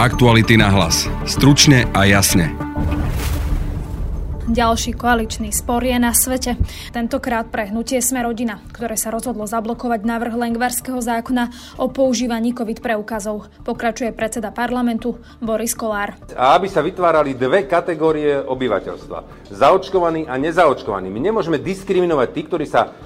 Aktuality na hlas. Stručne a jasne. Ďalší koaličný spor je na svete. Tentokrát pre hnutie Sme rodina, ktoré sa rozhodlo zablokovať návrh Lengvarského zákona o používaní COVID preukazov. Pokračuje predseda parlamentu Boris Kolár. A aby sa vytvárali dve kategórie obyvateľstva. Zaočkovaní a nezaočkovaní. My nemôžeme diskriminovať tých, ktorí sa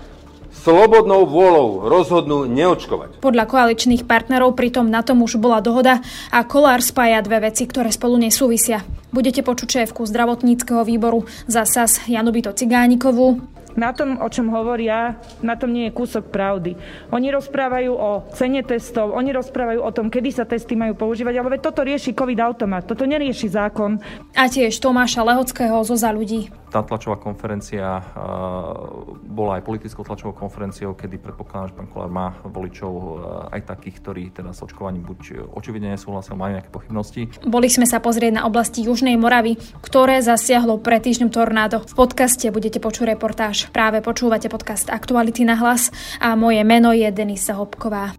slobodnou vôľou rozhodnú neočkovať. Podľa koaličných partnerov pritom na tom už bola dohoda a Kolár spája dve veci, ktoré spolu nesúvisia. Budete počuť šéfku zdravotníckého výboru za SAS Janubito Cigánikovú, na tom, o čom hovoria, na tom nie je kúsok pravdy. Oni rozprávajú o cene testov, oni rozprávajú o tom, kedy sa testy majú používať, ale toto rieši COVID automat, toto nerieši zákon. A tiež Tomáša Lehockého zo za ľudí tá tlačová konferencia bola aj politickou tlačovou konferenciou, kedy predpokladám, že pán Kolár má voličov aj takých, ktorí teda s očkovaním buď očividne nesúhlasia, majú nejaké pochybnosti. Boli sme sa pozrieť na oblasti Južnej Moravy, ktoré zasiahlo pred týždňom tornádo. V podcaste budete počuť reportáž. Práve počúvate podcast Aktuality na hlas a moje meno je Denisa Hopková.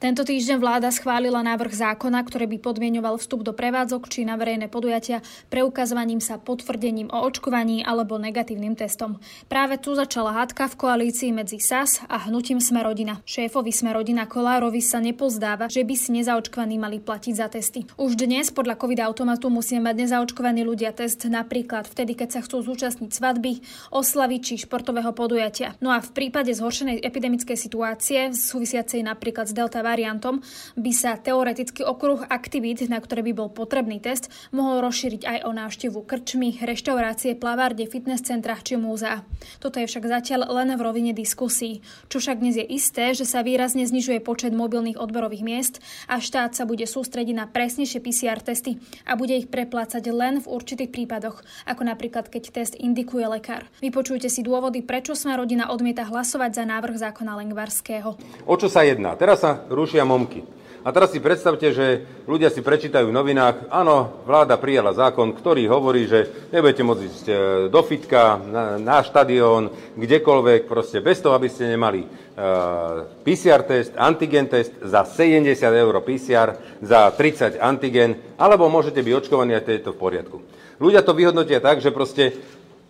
Tento týždeň vláda schválila návrh zákona, ktorý by podmienoval vstup do prevádzok či na verejné podujatia preukazovaním sa potvrdením o očkovaní alebo negatívnym testom. Práve tu začala hádka v koalícii medzi SAS a hnutím Smerodina. Šéfovi Smerodina Kolárovi sa nepozdáva, že by si nezaočkovaní mali platiť za testy. Už dnes podľa COVID automatu musia mať nezaočkovaní ľudia test napríklad vtedy, keď sa chcú zúčastniť svadby, oslavy či športového podujatia. No a v prípade zhoršenej epidemickej situácie súvisiacej napríklad s delta variantom, by sa teoreticky okruh aktivít, na ktoré by bol potrebný test, mohol rozšíriť aj o návštevu krčmy, reštaurácie, plavárne, fitness centra či múzea. Toto je však zatiaľ len v rovine diskusí. Čo však dnes je isté, že sa výrazne znižuje počet mobilných odberových miest a štát sa bude sústrediť na presnejšie PCR testy a bude ich preplácať len v určitých prípadoch, ako napríklad keď test indikuje lekár. Vypočujte si dôvody, prečo sa rodina odmieta hlasovať za návrh zákona Lengvarského. O čo sa jedná? Teraz sa rušia momky. A teraz si predstavte, že ľudia si prečítajú v novinách, áno, vláda prijala zákon, ktorý hovorí, že nebudete môcť ísť e, do fitka, na, na štadión, kdekoľvek, proste bez toho, aby ste nemali uh, e, PCR test, antigen test za 70 eur PCR, za 30 antigen, alebo môžete byť očkovaní a to je to v poriadku. Ľudia to vyhodnotia tak, že proste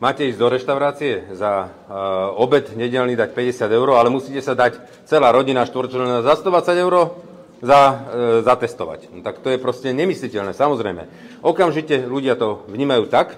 Máte ísť do reštaurácie za uh, obed nedelný dať 50 eur, ale musíte sa dať celá rodina štvorčlená za 120 eur za, uh, zatestovať. No, tak to je proste nemysliteľné, samozrejme. Okamžite ľudia to vnímajú tak,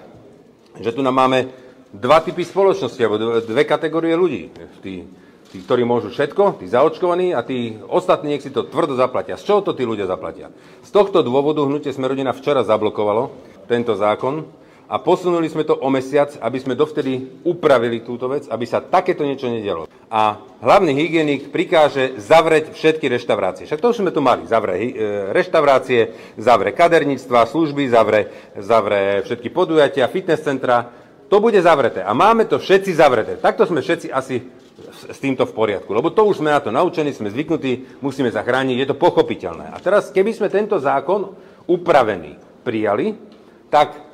že tu nám máme dva typy spoločnosti, alebo dve kategórie ľudí. Tí, tí, ktorí môžu všetko, tí zaočkovaní a tí ostatní, nech si to tvrdo zaplatia. Z čoho to tí ľudia zaplatia? Z tohto dôvodu hnutie Smerodina včera zablokovalo tento zákon, a posunuli sme to o mesiac, aby sme dovtedy upravili túto vec, aby sa takéto niečo nedialo. A hlavný hygienik prikáže zavrieť všetky reštaurácie. Však to už sme tu mali. Zavre e, reštaurácie, zavre kaderníctva, služby, zavre, zavre všetky podujatia, fitness centra. To bude zavreté. A máme to všetci zavreté. Takto sme všetci asi s týmto v poriadku. Lebo to už sme na to naučení, sme zvyknutí, musíme zachrániť, je to pochopiteľné. A teraz, keby sme tento zákon upravený prijali, tak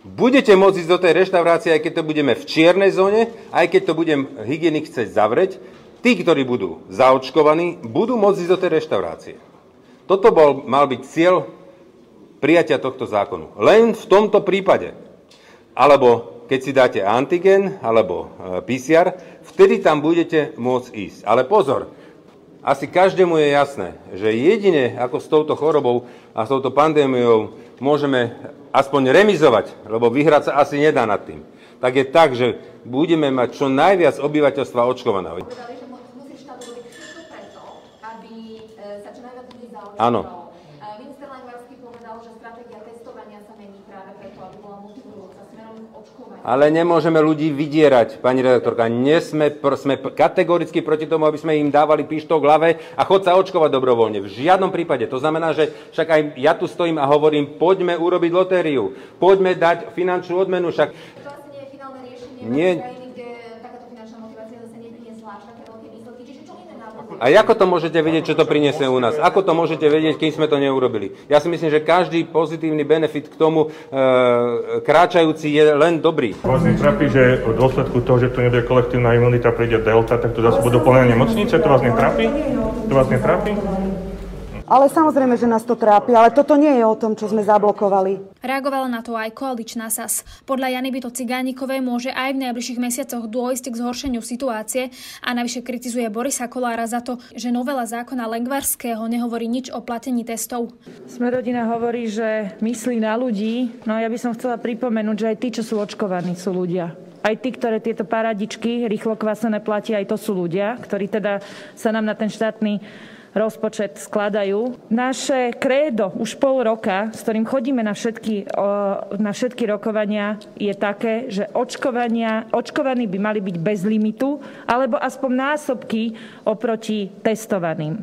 Budete môcť ísť do tej reštaurácie, aj keď to budeme v čiernej zóne, aj keď to budem hygienik chcieť zavrieť. Tí, ktorí budú zaočkovaní, budú môcť ísť do tej reštaurácie. Toto bol, mal byť cieľ prijatia tohto zákonu. Len v tomto prípade. Alebo keď si dáte antigen alebo e, PCR, vtedy tam budete môcť ísť. Ale pozor, asi každému je jasné, že jedine ako s touto chorobou a s touto pandémiou môžeme aspoň remizovať, lebo vyhrať sa asi nedá nad tým, tak je tak, že budeme mať čo najviac obyvateľstva očkovaného. Áno. Ale nemôžeme ľudí vydierať, pani redaktorka. Nie sme, pr- sme kategoricky proti tomu, aby sme im dávali pištou v hlave a chod sa očkovať dobrovoľne. V žiadnom prípade. To znamená, že však aj ja tu stojím a hovorím, poďme urobiť lotériu, poďme dať finančnú odmenu. Však... To asi nie je finálne riešenie nie... krajiny, kde takáto finančná motivácia zase neprinesla A ako to môžete vedieť, čo to priniesie u nás? Ako to môžete vedieť, kým sme to neurobili? Ja si myslím, že každý pozitívny benefit k tomu e, kráčajúci je len dobrý. Vás netrápi, že v dôsledku toho, že tu nebude kolektívna imunita, príde delta, tak to zase budú plné nemocnice? To vás netrápi? To vás netrápi? Ale samozrejme, že nás to trápi, ale toto nie je o tom, čo sme zablokovali. Reagovala na to aj koaličná SAS. Podľa Jany Byto Cigánikovej môže aj v najbližších mesiacoch dôjsť k zhoršeniu situácie a navyše kritizuje Borisa Kolára za to, že novela zákona Lengvarského nehovorí nič o platení testov. Sme rodina hovorí, že myslí na ľudí, no ja by som chcela pripomenúť, že aj tí, čo sú očkovaní, sú ľudia. Aj tí, ktoré tieto paradičky rýchlo kvasené platia, aj to sú ľudia, ktorí teda sa nám na ten štátny rozpočet skladajú. Naše krédo už pol roka, s ktorým chodíme na všetky, na všetky rokovania, je také, že očkovania, očkovaní by mali byť bez limitu, alebo aspoň násobky oproti testovaným.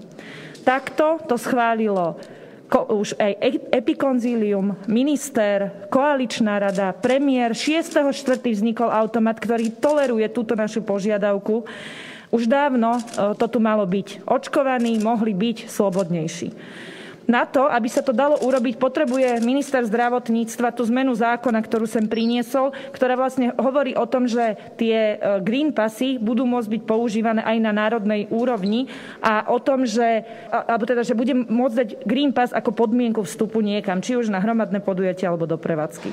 Takto to schválilo ko, už aj epikonzílium, minister, koaličná rada, premiér. 6.4. vznikol automat, ktorý toleruje túto našu požiadavku. Už dávno e, to tu malo byť. Očkovaní mohli byť slobodnejší. Na to, aby sa to dalo urobiť, potrebuje minister zdravotníctva tú zmenu zákona, ktorú sem priniesol, ktorá vlastne hovorí o tom, že tie e, green passy budú môcť byť používané aj na národnej úrovni a o tom, že, alebo teda, že bude môcť dať green pass ako podmienku vstupu niekam, či už na hromadné podujatie alebo do prevádzky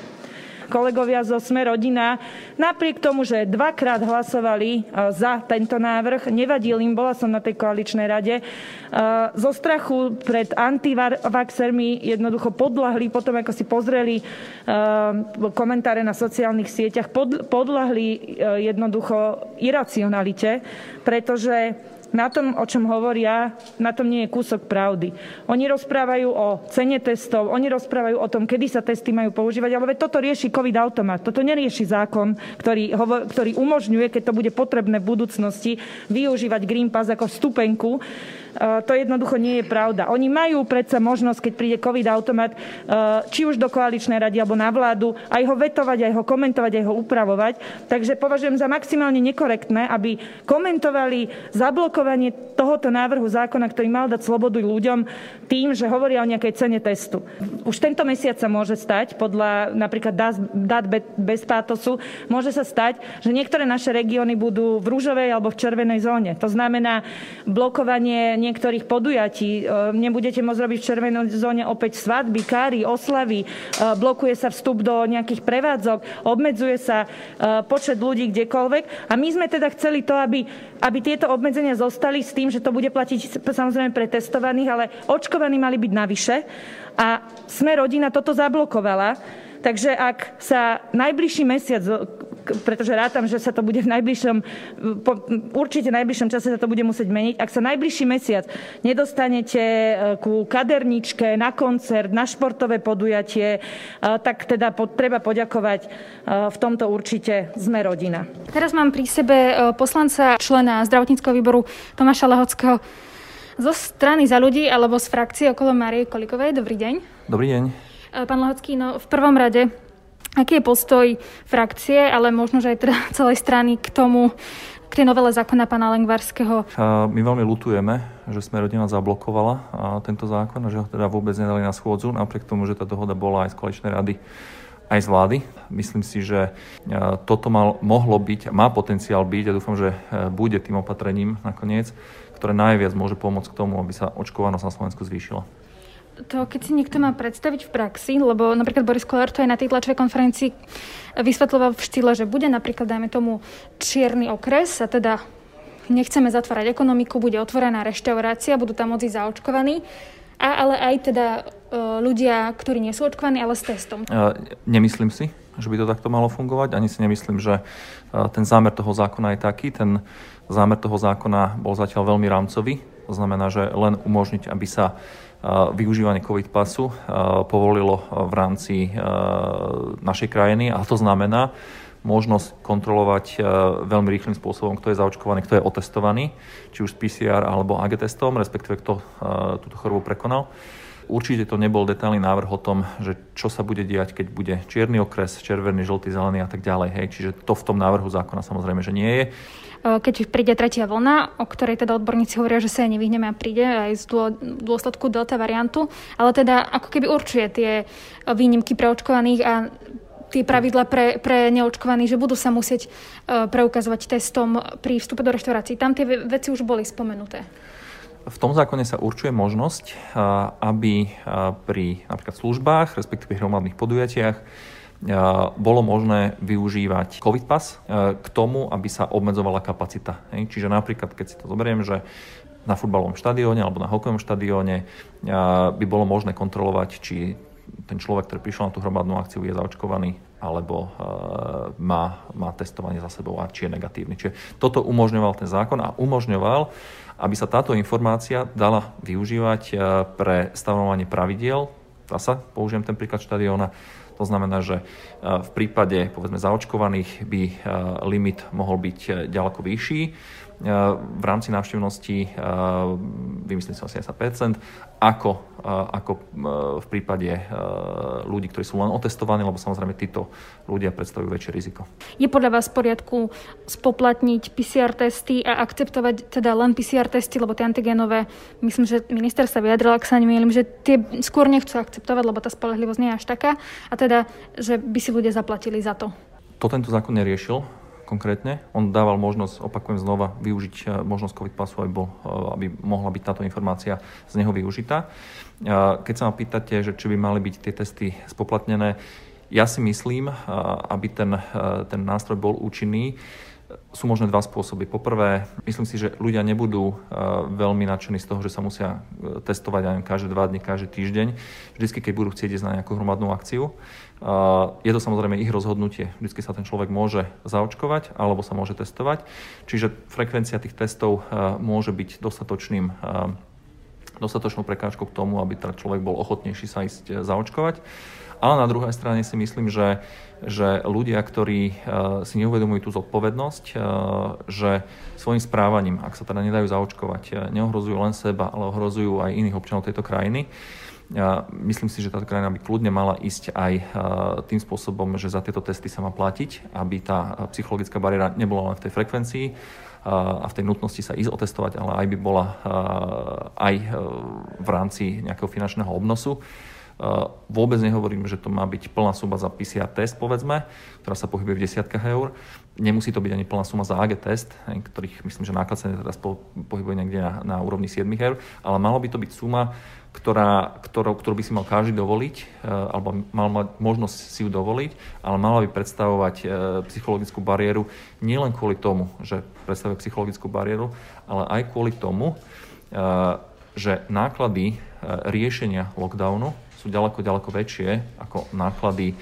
kolegovia zo Sme rodina, napriek tomu, že dvakrát hlasovali e, za tento návrh, nevadil im, bola som na tej koaličnej rade, e, zo strachu pred antivaxermi jednoducho podľahli, potom ako si pozreli e, komentáre na sociálnych sieťach, podľahli jednoducho iracionalite, pretože na tom, o čom hovoria, na tom nie je kúsok pravdy. Oni rozprávajú o cene testov, oni rozprávajú o tom, kedy sa testy majú používať, ale toto rieši COVID automat. Toto nerieši zákon, ktorý, ktorý umožňuje, keď to bude potrebné v budúcnosti, využívať Green Pass ako vstupenku Eh, to jednoducho nie je pravda. Oni majú predsa možnosť, keď príde COVID automat, eh, či už do koaličnej rady alebo na vládu, aj ho vetovať, aj ho komentovať, aj ho upravovať. Takže považujem za maximálne nekorektné, aby komentovali zablokovanie tohoto návrhu zákona, ktorý mal dať slobodu ľuďom tým, že hovoria o nejakej cene testu. Už tento mesiac sa môže stať, podľa napríklad dát bez pátosu, môže sa stať, že niektoré naše regióny budú v rúžovej alebo v červenej zóne. To znamená blokovanie niektorých podujatí. E, nebudete môcť robiť v červenej zóne opäť svadby, káry, oslavy, e, blokuje sa vstup do nejakých prevádzok, obmedzuje sa e, počet ľudí kdekoľvek. A my sme teda chceli to, aby, aby tieto obmedzenia zostali s tým, že to bude platiť samozrejme pre testovaných, ale očkovaní mali byť navyše. A sme rodina toto zablokovala. Takže ak sa najbližší mesiac pretože rátam, že sa to bude v najbližšom, po, určite v najbližšom čase sa to bude musieť meniť. Ak sa najbližší mesiac nedostanete e, ku kaderničke, na koncert, na športové podujatie, e, tak teda po, treba poďakovať e, v tomto určite sme rodina. Teraz mám pri sebe poslanca člena zdravotníckého výboru Tomáša Lehockého zo strany za ľudí alebo z frakcie okolo Marie Kolikovej. Dobrý deň. Dobrý deň. Pán Lehocký, no v prvom rade Aký je postoj frakcie, ale možno, že aj teda celej strany k tomu, k tej novele zákona pána Lengvarského? My veľmi lutujeme, že sme rodina zablokovala tento zákon a že ho teda vôbec nedali na schôdzu, napriek tomu, že tá dohoda bola aj z koaličnej rady aj z vlády. Myslím si, že toto mal, mohlo byť, má potenciál byť a dúfam, že bude tým opatrením nakoniec, ktoré najviac môže pomôcť k tomu, aby sa očkovanosť na Slovensku zvýšila to, keď si niekto má predstaviť v praxi, lebo napríklad Boris Kolár to aj na tej tlačovej konferencii vysvetľoval v štýle, že bude napríklad, dajme tomu, čierny okres a teda nechceme zatvárať ekonomiku, bude otvorená reštaurácia, budú tam môcť zaočkovaní, a ale aj teda e, ľudia, ktorí nie sú očkovaní, ale s testom. Uh, nemyslím si, že by to takto malo fungovať. Ani si nemyslím, že uh, ten zámer toho zákona je taký. Ten zámer toho zákona bol zatiaľ veľmi rámcový. To znamená, že len umožniť, aby sa využívanie COVID pasu povolilo v rámci našej krajiny a to znamená možnosť kontrolovať veľmi rýchlým spôsobom, kto je zaočkovaný, kto je otestovaný, či už s PCR alebo AG testom, respektíve kto túto chorobu prekonal. Určite to nebol detailný návrh o tom, že čo sa bude diať, keď bude čierny okres, červený, žltý, zelený a tak ďalej. Hej. Čiže to v tom návrhu zákona samozrejme, že nie je. Keď príde tretia vlna, o ktorej teda odborníci hovoria, že sa jej nevyhneme a príde aj z dôsledku delta variantu, ale teda ako keby určuje tie výnimky pre očkovaných a tie pravidla pre, pre neočkovaných, že budú sa musieť uh, preukazovať testom pri vstupe do reštaurácií. Tam tie veci už boli spomenuté. V tom zákone sa určuje možnosť, uh, aby uh, pri napríklad službách, respektíve hromadných podujatiach, bolo možné využívať COVID pas k tomu, aby sa obmedzovala kapacita. Čiže napríklad, keď si to zoberiem, že na futbalovom štadióne alebo na hokejovom štadióne by bolo možné kontrolovať, či ten človek, ktorý prišiel na tú hromadnú akciu, je zaočkovaný alebo má, má testovanie za sebou a či je negatívny. Čiže toto umožňoval ten zákon a umožňoval, aby sa táto informácia dala využívať pre stanovanie pravidiel. Zasa použijem ten príklad štadióna. To znamená, že uh, v prípade povedzme zaočkovaných by limit mohol byť ďaleko vyšší v rámci návštevnosti vymyslím si 80 ako, ako v prípade ľudí, ktorí sú len otestovaní, lebo samozrejme títo ľudia predstavujú väčšie riziko. Je podľa vás v poriadku spoplatniť PCR testy a akceptovať teda len PCR testy, lebo tie antigenové, myslím, že minister sa vyjadril, ak sa nemýlim, že tie skôr nechcú akceptovať, lebo tá spolahlivosť nie je až taká a teda, že by si ľudia zaplatili za to. To tento zákon neriešil konkrétne. On dával možnosť, opakujem znova, využiť e, možnosť COVID pasu, aby, bol, e, aby mohla byť táto informácia z neho využitá. E, keď sa ma pýtate, že či by mali byť tie testy spoplatnené, ja si myslím, aby ten, ten nástroj bol účinný, sú možné dva spôsoby. Poprvé, myslím si, že ľudia nebudú veľmi nadšení z toho, že sa musia testovať aj každé dva dny, každý týždeň. Vždycky, keď budú chcieť ísť na nejakú hromadnú akciu. Je to samozrejme ich rozhodnutie. Vždy sa ten človek môže zaočkovať alebo sa môže testovať. Čiže frekvencia tých testov e, môže byť dostatočným e, dostatočnou prekážkou k tomu, aby ten človek bol ochotnejší sa ísť e, zaočkovať. Ale na druhej strane si myslím, že, že ľudia, ktorí si neuvedomujú tú zodpovednosť, že svojim správaním, ak sa teda nedajú zaočkovať, neohrozujú len seba, ale ohrozujú aj iných občanov tejto krajiny, ja myslím si, že táto krajina by kľudne mala ísť aj tým spôsobom, že za tieto testy sa má platiť, aby tá psychologická bariéra nebola len v tej frekvencii a v tej nutnosti sa ísť otestovať, ale aj by bola aj e, v rámci nejakého finančného obnosu. Vôbec nehovorím, že to má byť plná suma za PCR test, povedzme, ktorá sa pohybuje v desiatkách eur. Nemusí to byť ani plná suma za AG test, ktorých myslím, že náklad sa teraz pohybuje niekde na, na úrovni 7 eur, ale malo by to byť suma, ktorá, ktorou, ktorú by si mal každý dovoliť, e, alebo mal mať možnosť si ju dovoliť, ale mala by predstavovať psychologickú bariéru nielen kvôli tomu, že predstavuje psychologickú bariéru, ale aj kvôli tomu, že náklady riešenia lockdownu sú ďaleko, ďaleko väčšie ako náklady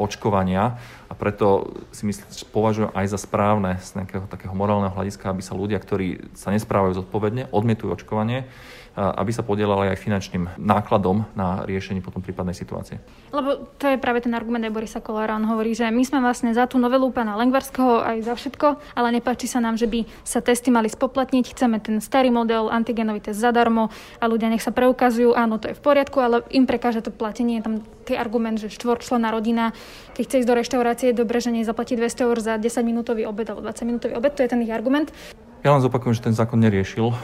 očkovania. A preto si myslím, považujem aj za správne z nejakého takého morálneho hľadiska, aby sa ľudia, ktorí sa nesprávajú zodpovedne, odmietujú očkovanie, aby sa podielali aj finančným nákladom na riešenie potom prípadnej situácie. Lebo to je práve ten argument aj Borisa Kolára. On hovorí, že my sme vlastne za tú novelu pána Lengvarského aj za všetko, ale nepáči sa nám, že by sa testy mali spoplatniť. Chceme ten starý model, antigenový test zadarmo a ľudia nech sa preukazujú. Áno, to je v poriadku, ale im prekáže to platenie. Je tam taký argument, že štvorčlená rodina, keď chce ísť do reštaurácie, je dobre, že nezaplatí 200 eur za 10 minútový obed alebo 20 minútový obed. To je ten ich argument. Ja len zopakujem, že ten zákon neriešil,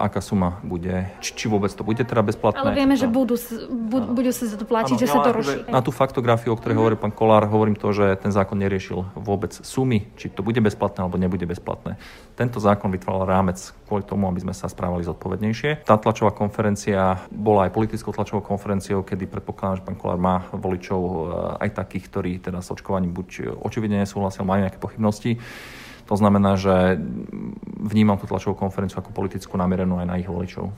aká suma bude, či, či vôbec to bude teda bezplatné. Ale vieme, že budú, budú, budú sa za to platiť, ano, že sa to ruší. Na tú faktografiu, o ktorej mm. hovorí pán Kolár, hovorím to, že ten zákon neriešil vôbec sumy, či to bude bezplatné alebo nebude bezplatné. Tento zákon vytváral rámec kvôli tomu, aby sme sa správali zodpovednejšie. Tá tlačová konferencia bola aj politickou tlačovou konferenciou, kedy predpokladám, že pán Kolár má voličov e, aj takých, ktorí teda s očkovaním buď očividne nesúhlasia, majú nejaké pochybnosti. To znamená, že vnímam tú tlačovú konferenciu ako politickú namierenú aj na ich voličov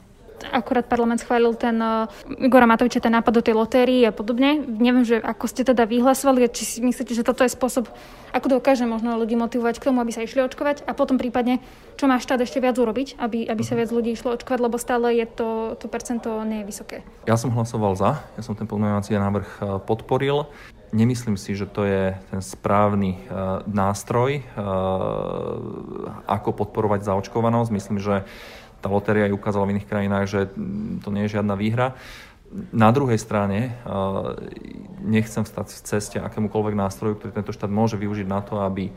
akurát parlament schválil ten uh, Igora Matoviča, ten nápad do tej lotérii a podobne. Neviem, že ako ste teda vyhlasovali, či si myslíte, že toto je spôsob, ako dokáže možno ľudí motivovať k tomu, aby sa išli očkovať a potom prípadne, čo má štát ešte viac urobiť, aby, aby sa viac ľudí išlo očkovať, lebo stále je to, to percento nie je vysoké. Ja som hlasoval za, ja som ten pozmeňovací návrh uh, podporil. Nemyslím si, že to je ten správny uh, nástroj, uh, ako podporovať zaočkovanosť. Myslím, že tá lotéria aj ukázala v iných krajinách, že to nie je žiadna výhra. Na druhej strane nechcem stať v ceste akémukoľvek nástroju, ktorý tento štát môže využiť na to, aby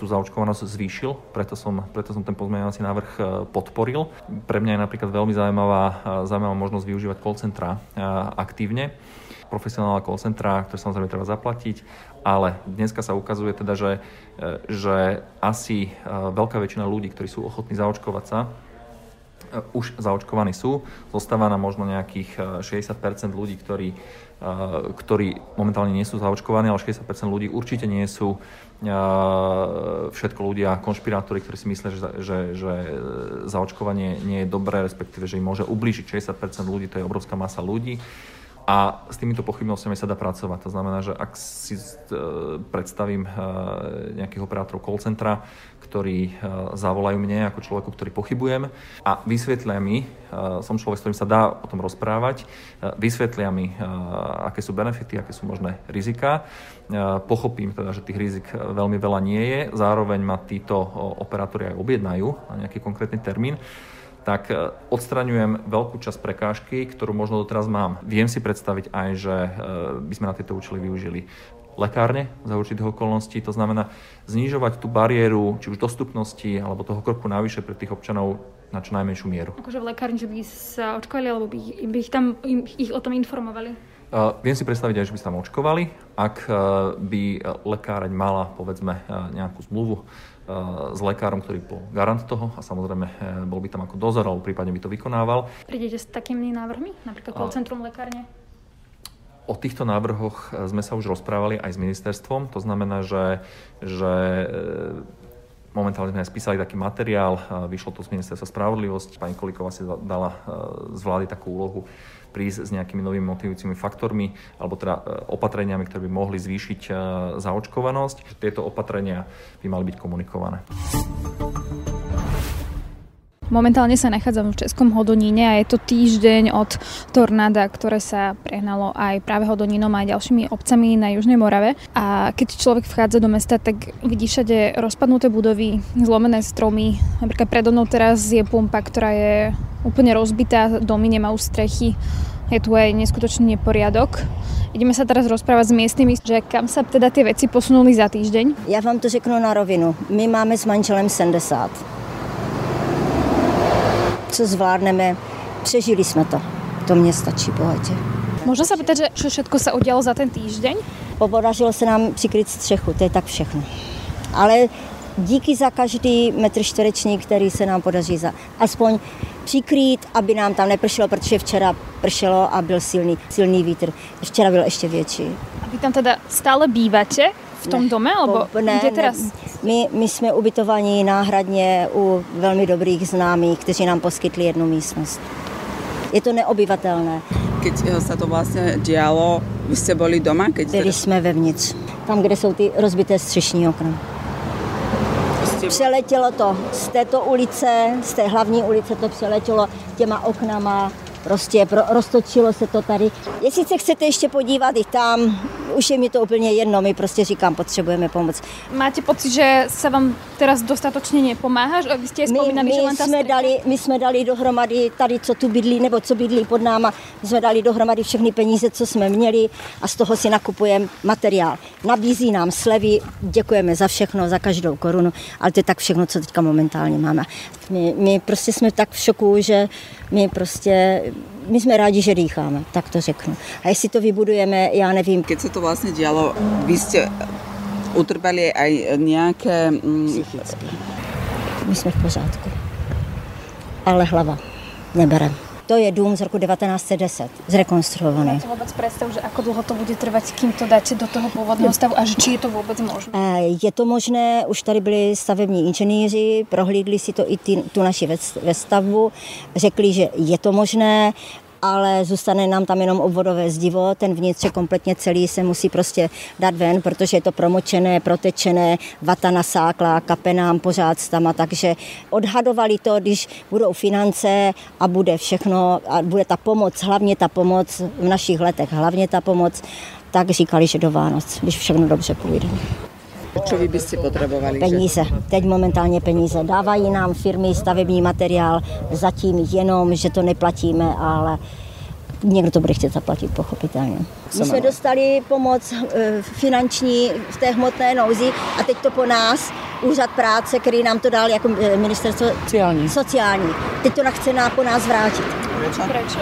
tú zaočkovanosť zvýšil. Preto som, preto som ten pozmeňovací návrh podporil. Pre mňa je napríklad veľmi zaujímavá, zaujímavá možnosť využívať call centra aktívne profesionálna call centra, ktoré samozrejme treba zaplatiť, ale dneska sa ukazuje teda, že, že asi veľká väčšina ľudí, ktorí sú ochotní zaočkovať sa, už zaočkovaní sú. Zostáva nám možno nejakých 60 ľudí, ktorí, ktorí momentálne nie sú zaočkovaní, ale 60% ľudí určite nie sú všetko ľudia, konšpirátori, ktorí si myslia, že, že, že zaočkovanie nie je dobré, respektíve, že im môže ublížiť 60% ľudí, to je obrovská masa ľudí. A s týmito pochybnosťami sa dá pracovať. To znamená, že ak si e, predstavím e, nejakých operátorov call centra, ktorí e, zavolajú mne ako človeku, ktorý pochybujem a vysvetlia mi, som človek, s ktorým sa dá o tom rozprávať, vysvetlia mi, aké sú benefity, aké sú možné rizika. Pochopím teda, že tých rizik veľmi veľa nie je. Zároveň ma títo operátori aj objednajú na nejaký konkrétny termín tak e, odstraňujem veľkú časť prekážky, ktorú možno doteraz mám. Viem si predstaviť aj, že e, by sme na tieto účely využili lekárne za určitých okolností. To znamená znižovať tú bariéru, či už dostupnosti, alebo toho kroku navyše pre tých občanov na čo najmenšiu mieru. Akože v lekárni, že by sa očkovali, alebo by, by ich, tam, ich o tom informovali? Uh, viem si predstaviť aj, že by sa tam očkovali, ak uh, by lekáreň mala, povedzme, uh, nejakú zmluvu s lekárom, ktorý bol garant toho a samozrejme eh, bol by tam ako dozor, alebo prípadne by to vykonával. Prídete s takými návrhmi? Napríklad call centrum lekárne? O týchto návrhoch eh, sme sa už rozprávali aj s ministerstvom. To znamená, že, že eh, momentálne sme aj spísali taký materiál, vyšlo to z ministerstva spravodlivosti. Pani Kolíková si dala z vlády takú úlohu prísť s nejakými novými motivujúcimi faktormi alebo teda e, opatreniami, ktoré by mohli zvýšiť e, zaočkovanosť. Tieto opatrenia by mali byť komunikované. Momentálne sa nachádzam v Českom Hodoníne a je to týždeň od tornáda, ktoré sa prehnalo aj práve Hodonínom a ďalšími obcami na Južnej Morave. A keď človek vchádza do mesta, tak vidí všade rozpadnuté budovy, zlomené stromy. Napríklad predo mnou teraz je pumpa, ktorá je úplne rozbitá, domy nemajú strechy. Je tu aj neskutočný neporiadok. Ideme sa teraz rozprávať s miestnymi, že kam sa teda tie veci posunuli za týždeň. Ja vám to řeknu na rovinu. My máme s manželem 70 co zvládneme. Přežili jsme to. To mě stačí bohatě. Možno sa pýtať, že čo všetko sa udialo za ten týždeň? Podařilo se nám přikryt střechu, to je tak všechno. Ale díky za každý metr čtvereční, který se nám podaří za aspoň přikrýt, aby nám tam nepršelo, protože včera pršelo a byl silný, silný vítr. Včera byl ještě větší. A vy tam teda stále bývate? v tom ne, dome, alebo ne, kde teraz? Ne. My, my jsme ubytovaní náhradně u velmi dobrých známých, kteří nám poskytli jednu místnost. Je to neobyvatelné. Keď eh, sa to vlastne dialo, vy ste boli doma? Keď Byli teda... jsme vevnitř, tam, kde jsou ty rozbité střešní okna. Přeletělo to z této ulice, z té hlavní ulice to přeletělo těma oknama, prostě roztočilo se to tady. Jestli se chcete ještě podívat i tam, už je mi to úplně jedno, my prostě říkám, potřebujeme pomoc. Máte pocit, že se vám teraz dostatočně nepomáhá? Vy jste vzpomínali, že len jsme dali, my jsme dali dohromady tady, co tu bydlí, nebo co bydlí pod náma, jsme dali dohromady všechny peníze, co jsme měli a z toho si nakupujeme materiál. Nabízí nám slevy, děkujeme za všechno, za každou korunu, ale to je tak všechno, co teďka momentálně máme. My, my prostě jsme tak v šoku, že my prostě my jsme rádi, že dýcháme, tak to řeknu. A jestli to vybudujeme, já nevím. Keď se to vlastně dělalo, vy jste utrpeli aj nějaké... Mm... Psychicky. My jsme v pořádku. Ale hlava nebereme. To je dům z roku 1910, zrekonstruovaný. Máte vůbec představu, že ako dlouho to bude trvat, kým to dáte do toho původného stavu a že či je to vůbec možné? Je to možné, už tady byli stavební inženýři, prohlídli si to i ty, tu naši vestavbu, řekli, že je to možné, ale zůstane nám tam jenom obvodové zdivo, ten vnitř kompletně celý se musí prostě dát ven, protože je to promočené, protečené, vata nasákla, kape pořád stama, takže odhadovali to, když budou finance a bude všechno, a bude ta pomoc, hlavně ta pomoc v našich letech, hlavně ta pomoc, tak říkali, že do Vánoc, když všechno dobře půjde. Čo vy byste potřebovali? Peníze. Že? Teď momentálně peníze. Dávají nám firmy stavební materiál zatím jenom, že to neplatíme, ale někdo to bude chtět zaplatit, pochopitelně. My jsme dostali pomoc e, finanční v té hmotné nouzi a teď to po nás úřad práce, který nám to dal jako e, ministerstvo Sociální. sociální. Teď to chce nám po nás vrátit. Prečo?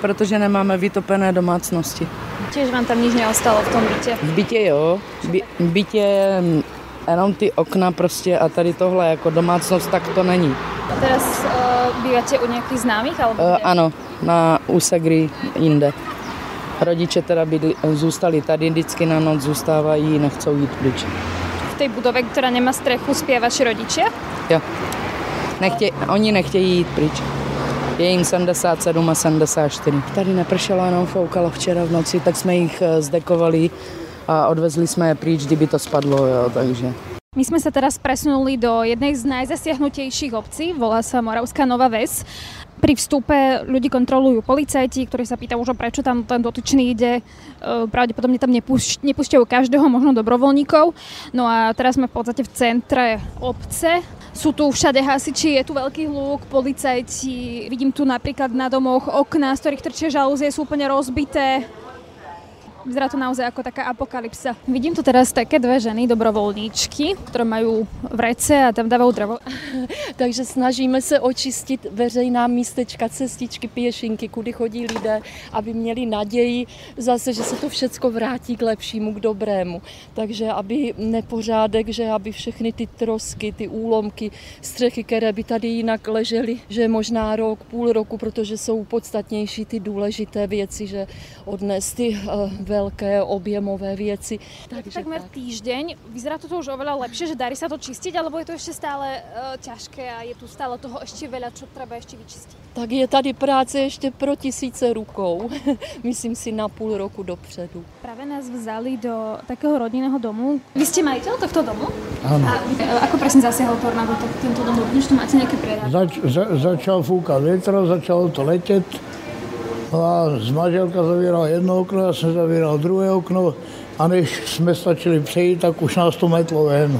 Protože nemáme vytopené domácnosti. Tiež vám tam nič neostalo v tom byte. V bytě jo, by- bytě mm, jenom ty okna prostě a tady tohle jako domácnost, tak to není. A teraz uh, bývate u nejakých známych? Alebo kde? ano, na Usagri jinde. Rodiče teda bydli, zůstali tady, vždycky na noc zůstávají, nechcou jít pryč. V tej budove, ktorá nemá strechu, spia vaši rodičia? Jo. Nechtě, oni nechtějí jít pryč. Je jim 77 a 74. Tady nepršelo, jenom foukalo včera v noci, tak jsme jich eh, zdekovali a odvezli jsme je pryč, kdyby to spadlo, jo, takže. My sme sa teraz presunuli do jednej z najzasiahnutejších obcí, volá sa Moravská Nová Ves. Pri vstupe ľudí kontrolujú policajti, ktorí sa pýtajú, že prečo tam ten dotyčný ide. E, Pravdepodobne tam nepúšť, nepúšťajú každého, možno dobrovoľníkov. No a teraz sme v podstate v centre obce. Sú tu všade hasiči, je tu veľký hluk, policajti. Vidím tu napríklad na domoch okná, z ktorých trčia žalúzie, sú úplne rozbité. Vyzerá to naozaj ako taká apokalypsa. Vidím tu teraz také dve ženy, dobrovolníčky, ktoré majú vrece a tam dávajú drevo. Takže snažíme se očistit veřejná místečka, cestičky, pěšinky, kudy chodí lidé, aby měli naději zase, že se to všecko vrátí k lepšímu, k dobrému. Takže aby nepořádek, že aby všechny ty trosky, ty úlomky, střechy, které by tady jinak ležely, že možná rok, půl roku, protože jsou podstatnější ty důležité věci, že odnes ty uh, velké objemové věci. Takže Takmer týždeň. Vyzerá to už oveľa lepšie, že darí sa to čistiť, alebo je to ešte stále uh, ťažké a je tu stále toho ešte veľa, čo treba ešte vyčistiť? tak je tady práce ještě pro tisíce rukou. Myslím si na půl roku dopředu. Práve nás vzali do takého rodinného domu. Vy ste majiteľ tohto domu? Áno. A uh, ako presne zasiahol tornádo to, tento dom? Dnes tu máte nejaké predávky? Zač, za, začal fúkať vetro, začalo to leteť. No a manželka zavírala jedno okno, ja som zavíral druhé okno a než sme stačili prejít, tak už nás to metlo ven.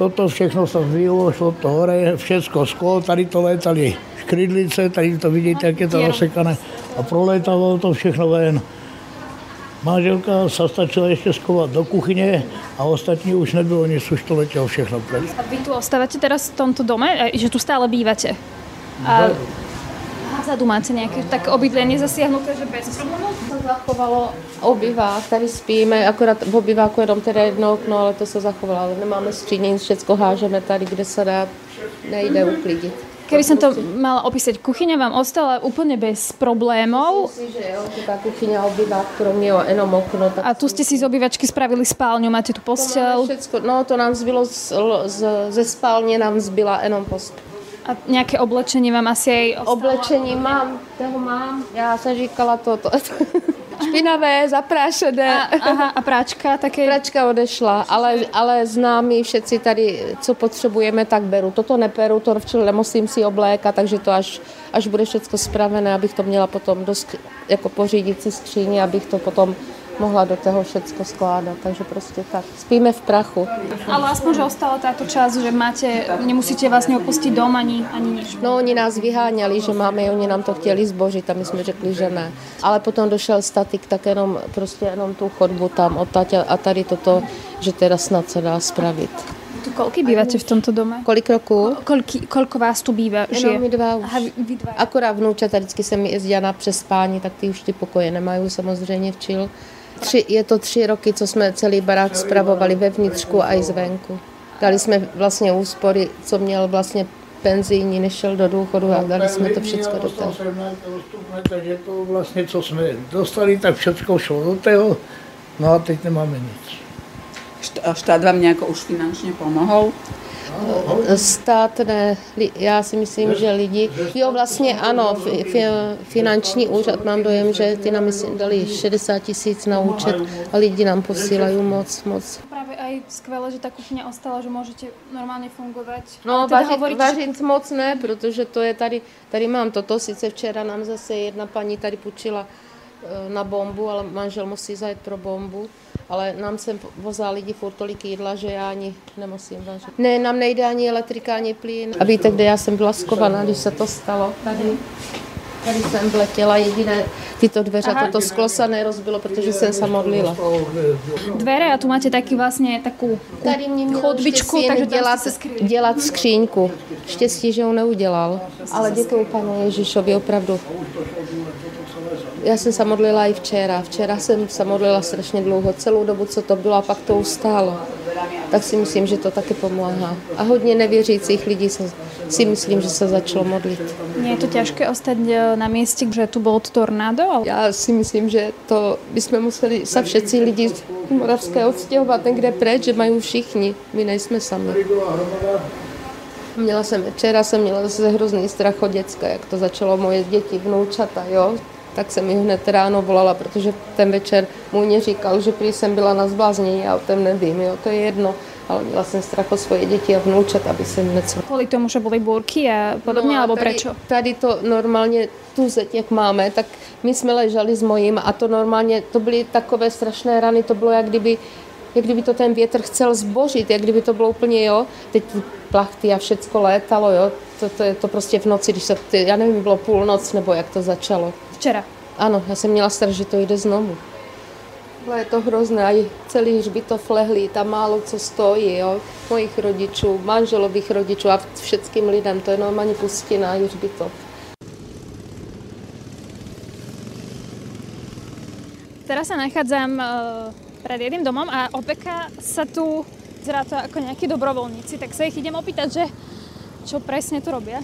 Toto všechno sa zvilo, šlo to hore, všetko sklo, tady to letali škrydlice, tady to vidíte, jak je to rozsekané a proletávalo to všechno ven. Manželka sa stačila ešte skovať do kuchyne a ostatní už nebylo nic, už to letelo všechno preč. A vy tu ostávate teraz v tomto dome, e, že tu stále bývate? A vzadu máte nejaké tak obydlenie zasiahnuté, že bez problémov? To zachovalo obyvák, tady spíme, akorát v obyváku jenom teda jedno okno, ale to se zachovalo, ale nemáme skříně, nic, všecko hážeme tady, kde se dá, nejde uklidit. Keby som to mala opísať, kuchyňa vám ostala úplne bez problémov. Myslím si, že jo, tá kuchyňa obyvák, kromě jenom okno. Tak A tu ste si z obývačky spravili spálňu, máte tu to postel. všecko, no to nám zbylo z, z, ze spálně, nám zbyla jenom postel. A nejaké oblečenie vám asi aj ostalo? Oblečení mám, toho mám. Já jsem říkala to, to, špinavé, zaprášené. A, aha, a práčka také? Práčka odešla, ale, ale známí všetci tady, co potřebujeme, tak beru. Toto neperu, to včera nemusím si oblékat, takže to až, až bude všechno spravené, abych to měla potom do, sk- jako pořídit si skříně, abych to potom mohla do toho všetko skládat. Takže prostě tak. Spíme v prachu. Ale aspoň, že ostala táto časť, že máte, nemusíte vlastne opustiť dom ani, ani nič. No oni nás vyháňali, že máme, oni nám to chtěli zbožit a my jsme řekli, že ne. Ale potom došel statik, tak jenom, prostě jenom tu chodbu tam odtať a, tady toto, že teda snad se dá spravit. Tu koľky bývate v tomto dome? Kolik roků? Koľky, koľko vás tu býva? Jenom my dva už. Aha, vy, dva. Akorát vnúčata, vždycky jsem jezdila na přespání, tak ty už ty pokoje nemají samozřejmě v čil. Tři, je to tři roky, co jsme celý barák spravovali ve vnitřku a i zvenku. Dali jsme vlastně úspory, co měl vlastně penzijní, nešel do důchodu a dali jsme to všechno do toho. Takže to vlastně, co jsme dostali, tak všechno šlo do toho. No a teď nemáme nic. A štát vám nejako už finančne pomohol? Stát ne, já si myslím, že lidi, jo vlastně ano, fi, fi, finanční úřad, mám dojem, že ty nám myslím dali 60 tisíc na účet a lidi nám posílají moc, moc. Práve aj skvelé, že tá kuchyňa ostala, že môžete normálne fungovať. No, teda vařit, hovoríte, vařit moc ne, protože to je tady, tady mám toto, sice včera nám zase jedna paní tady půjčila na bombu, ale manžel musí zajet pro bombu, ale nám sem vozá lidi furt tolik jídla, že já ani nemusím vařit. Ne, nám nejde ani elektrika, ani plyn. A víte, kde já jsem byla skovaná, když se to stalo? Tady. Tady jsem vletěla, jediné tyto dveře, Aha. toto sklo sa nerozbilo, protože jsem sa modlila. Dvere a tu máte taky vlastně takovou Tady mě chodbičku, takže dělat, dělat skříňku. Štěstí, že ho neudělal. Ale děkuji panu Ježišovi opravdu. Já jsem se modlila i včera. Včera jsem se modlila strašně dlouho, celou dobu, co to bylo, a pak to ustálo. Tak si myslím, že to taky pomáhá. A hodně nevěřících lidí se, si myslím, že se začalo modlit. Nie je to ťažké ostať e, na mieste, že tu bolo to tornádo? Ale... Já si myslím, že to bychom museli sa všetci lidi z Moravského odstěhovat někde preč, že mají všichni. My nejsme sami. Měla jsem, včera jsem měla zase hrozný strach od děcka, jak to začalo moje děti, vnoučata, jo. Tak jsem ji hned ráno volala, protože ten večer můj říkal, že prý jsem byla na zbláznění, já o tom nevím, jo, to je jedno. Ale měla jsem strach o svoje děti a vnoučat, aby se něco... Kvôli tomu, že boli búrky a podobne, No a alebo tady, prečo? Tady to normálně, tu zeď, jak máme, tak my jsme leželi s mojím a to normálně, to byly takové strašné rany, to bylo jak kdyby, jak kdyby to ten větr chcel zbožit, jak kdyby to bylo úplně, jo, teď ty plachty a všecko létalo, jo, to, to je to prostě v noci, když se, já nevím, bylo půlnoc, nebo jak to začalo. Včera. Ano, já jsem měla strach, že to jde znovu. Ale je to hrozné, aj celý hřbitov lehlý, tam málo co stojí, jo, mojich rodičů, manželových rodičů a všetkým lidem, to je normálně pustina i hřbitov. Teraz sa nachádzam e, pred jedným domom a opeka sa tu, vyzerá to ako nejakí dobrovoľníci, tak sa ich idem opýtať, že čo presne tu robia.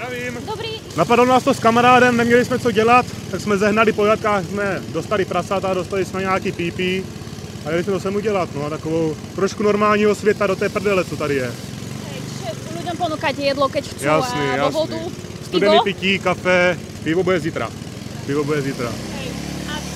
Zdravím. Dobrý. Napadlo nás to s kamarádem, neměli jsme co dělat, tak jsme zehnali po jatkách, jsme dostali prasata, dostali jsme nějaký pípí a jeli jsme to sem udělat, no a takovou trošku normálního světa do té prdele, co tady je. Čiže ľuďom ponúkate jedlo, keď chcú Jasný, a jasný. vodu, Studený pití, kafe, pivo bude zítra. Pivo bude zítra.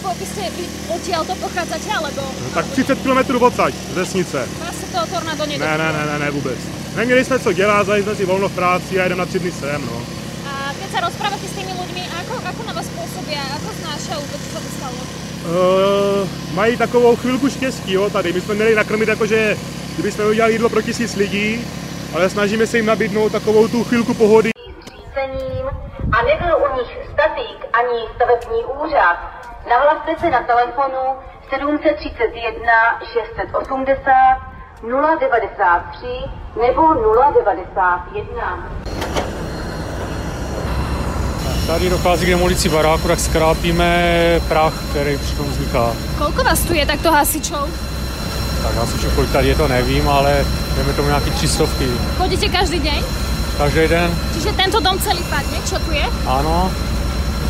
Po, vy ste vy odtiaľ to pochádzate, alebo No, tak 30 km odsaď, z vesnice. vás sa toho tornádo Ne, nedotklo? ne, ne, ne, ne, vůbec. Neměli jsme co dělat, zajeli jsme si volno v práci a jedeme na tři dny sem, no. A keď sa rozprávate s tými ľuďmi, ako, ako na vás pôsobia, ako znášajú to, čo sa tu stalo? Uh, mají takovou chvilku štěstí, jo, tady. My jsme měli nakrmit jakože, kdyby jsme udělali jídlo pro tisíc lidí, ale snažíme se jim nabídnout takovou tu chvilku pohody. a nebyl u nich statik ani stavební úřad, nahlaste se na telefonu 731 680 093 nebo 091. Tady dochází k demolici baráku, tak skrápíme prach, který při tom vzniká. Koľko vás tu je takto hasičov? Tak asi čo, kolik tady je, to nevím, ale jdeme tomu nějaký tři stovky. Chodíte každý deň? Každý den, Čiže tento dom celý padne, čo tu je? ano.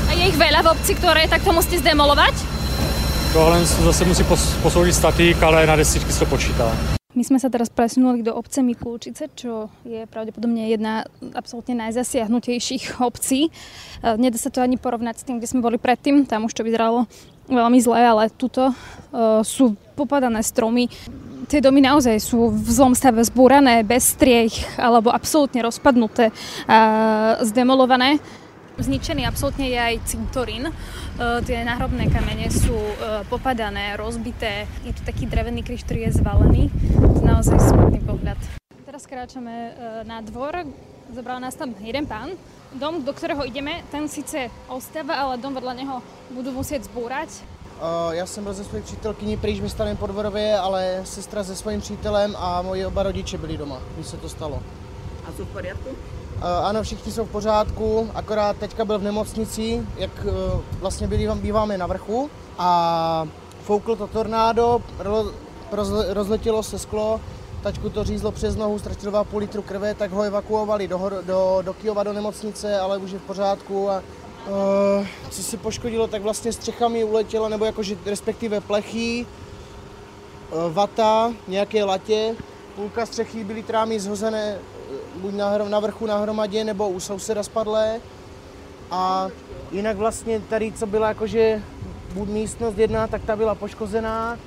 A je ich veľa v obci, ktoré takto musíte zdemolovať? Tohle se zase musí pos- posoudit statik, ale na desítky se to počítá. My sme sa teraz presunuli do obce Mikulčice, čo je pravdepodobne jedna absolútne najzasiahnutejších obcí. E, Nedá sa to ani porovnať s tým, kde sme boli predtým, tam už to vyzeralo veľmi zle, ale tuto e, sú popadané stromy. Tie domy naozaj sú v zlom stave zbúrané, bez striech alebo absolútne rozpadnuté a zdemolované. Zničený absolútne je aj cintorín. E, tie náhrobné kamene sú e, popadané, rozbité. Je tu taký drevený kríž, ktorý je zvalený. To je naozaj smutný pohľad. Teraz kráčame e, na dvor. Zabral nás tam jeden pán. Dom, do ktorého ideme, ten síce ostáva, ale dom vedľa neho budú musieť zbúrať. Uh, já jsem byl se svojí přítelkyní pryč v starém podvorově, ale sestra se svým přítelem a moji oba rodiče byli doma, když se to stalo. A jsou v pořádku? Uh, ano, všichni jsou v pořádku, akorát teďka byl v nemocnici, jak uh, vlastně byli, býváme na vrchu a fouklo to tornádo, ro, rozle, rozletělo se sklo, tačku to řízlo přes nohu, ztratil 2,5 litru krve, tak ho evakuovali do, do, do Kyjova do nemocnice, ale už je v pořádku a uh, co se poškodilo, tak vlastně střechami uletěla, nebo jakože respektive plechy, uh, vata, nějaké latě, půlka střechy byly trámy zhozené eh, buď na, na vrchu na hromadě, nebo u souseda spadlé. A jinak vlastně tady, co byla jakože buď místnost jedna, tak ta byla poškozená.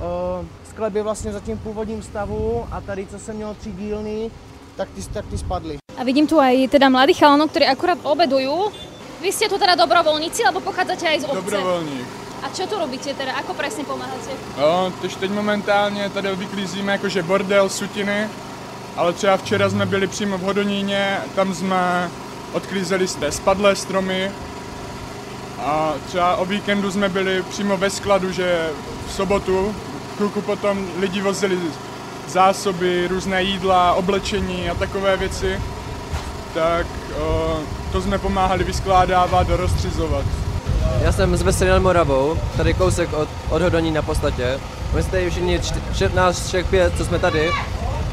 Uh, sklep je vlastně zatím v původním stavu a tady, co jsem měl tři dílny, tak ty, tak ty spadly. A vidím tu aj teda mladých chalanov, ktorí akurát obedujú. Vy ste tu teda dobrovoľníci, alebo pochádzate aj z obce? Dobrovolník. A čo tu robíte teda? Ako presne pomáhate? Jo, tož teď momentálně tady vyklízíme jakože bordel, sutiny, ale třeba včera jsme byli přímo v Hodoníně, tam jsme odklízeli jste spadlé stromy a třeba o víkendu jsme byli přímo ve skladu, že v sobotu chvilku potom lidi vozili zásoby, různé jídla, oblečení a takové věci, tak to jsme pomáhali vyskládávat a rozstřizovat. Já jsem z Veselý Moravou, tady kousek od, od Hodoní na podstatě. My jsme tady všichni, čty, nás všech pět, co jsme tady,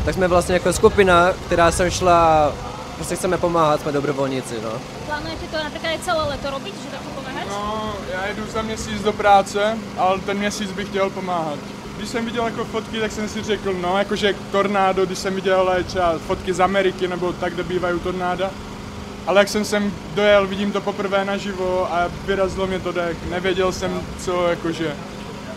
tak jsme vlastně jako skupina, která sem šla, prostě chceme pomáhat, jsme dobrovolníci, no. Plánujete to napríklad aj celé leto robiť, že takto pomáhať? No, já jedu za měsíc do práce, ale ten měsíc bych chtěl pomáhat. Když jsem viděl jako fotky, tak jsem si řekl, no, jakože tornádo, když jsem viděl třeba fotky z Ameriky nebo tak, kde bývají tornáda, ale jak jsem sem dojel, vidím to poprvé naživo a vyrazilo mě to dech. Nevěděl jsem, co jakože.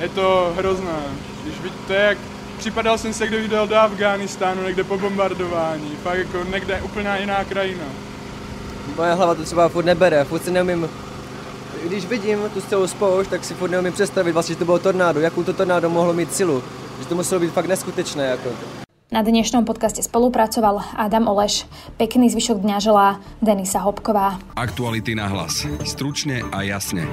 Je to hrozné. Když vidíte, jak připadal jsem se, kdy dojel do Afghánistánu, někde po bombardování. Fakt jako někde úplně jiná krajina. Moje hlava to třeba furt nebere, furt si neumím když vidím tu celou spoušť, tak si furt neumím představit vlastně, že to bylo tornádo, jakou to tornádo mohlo mít silu, že to muselo být fakt neskutečné. Jako. Na dnešnom podcaste spolupracoval Adam Oleš. Pekný zvyšok dňa želá Denisa Hopková. Aktuality na hlas. Stručne a jasne.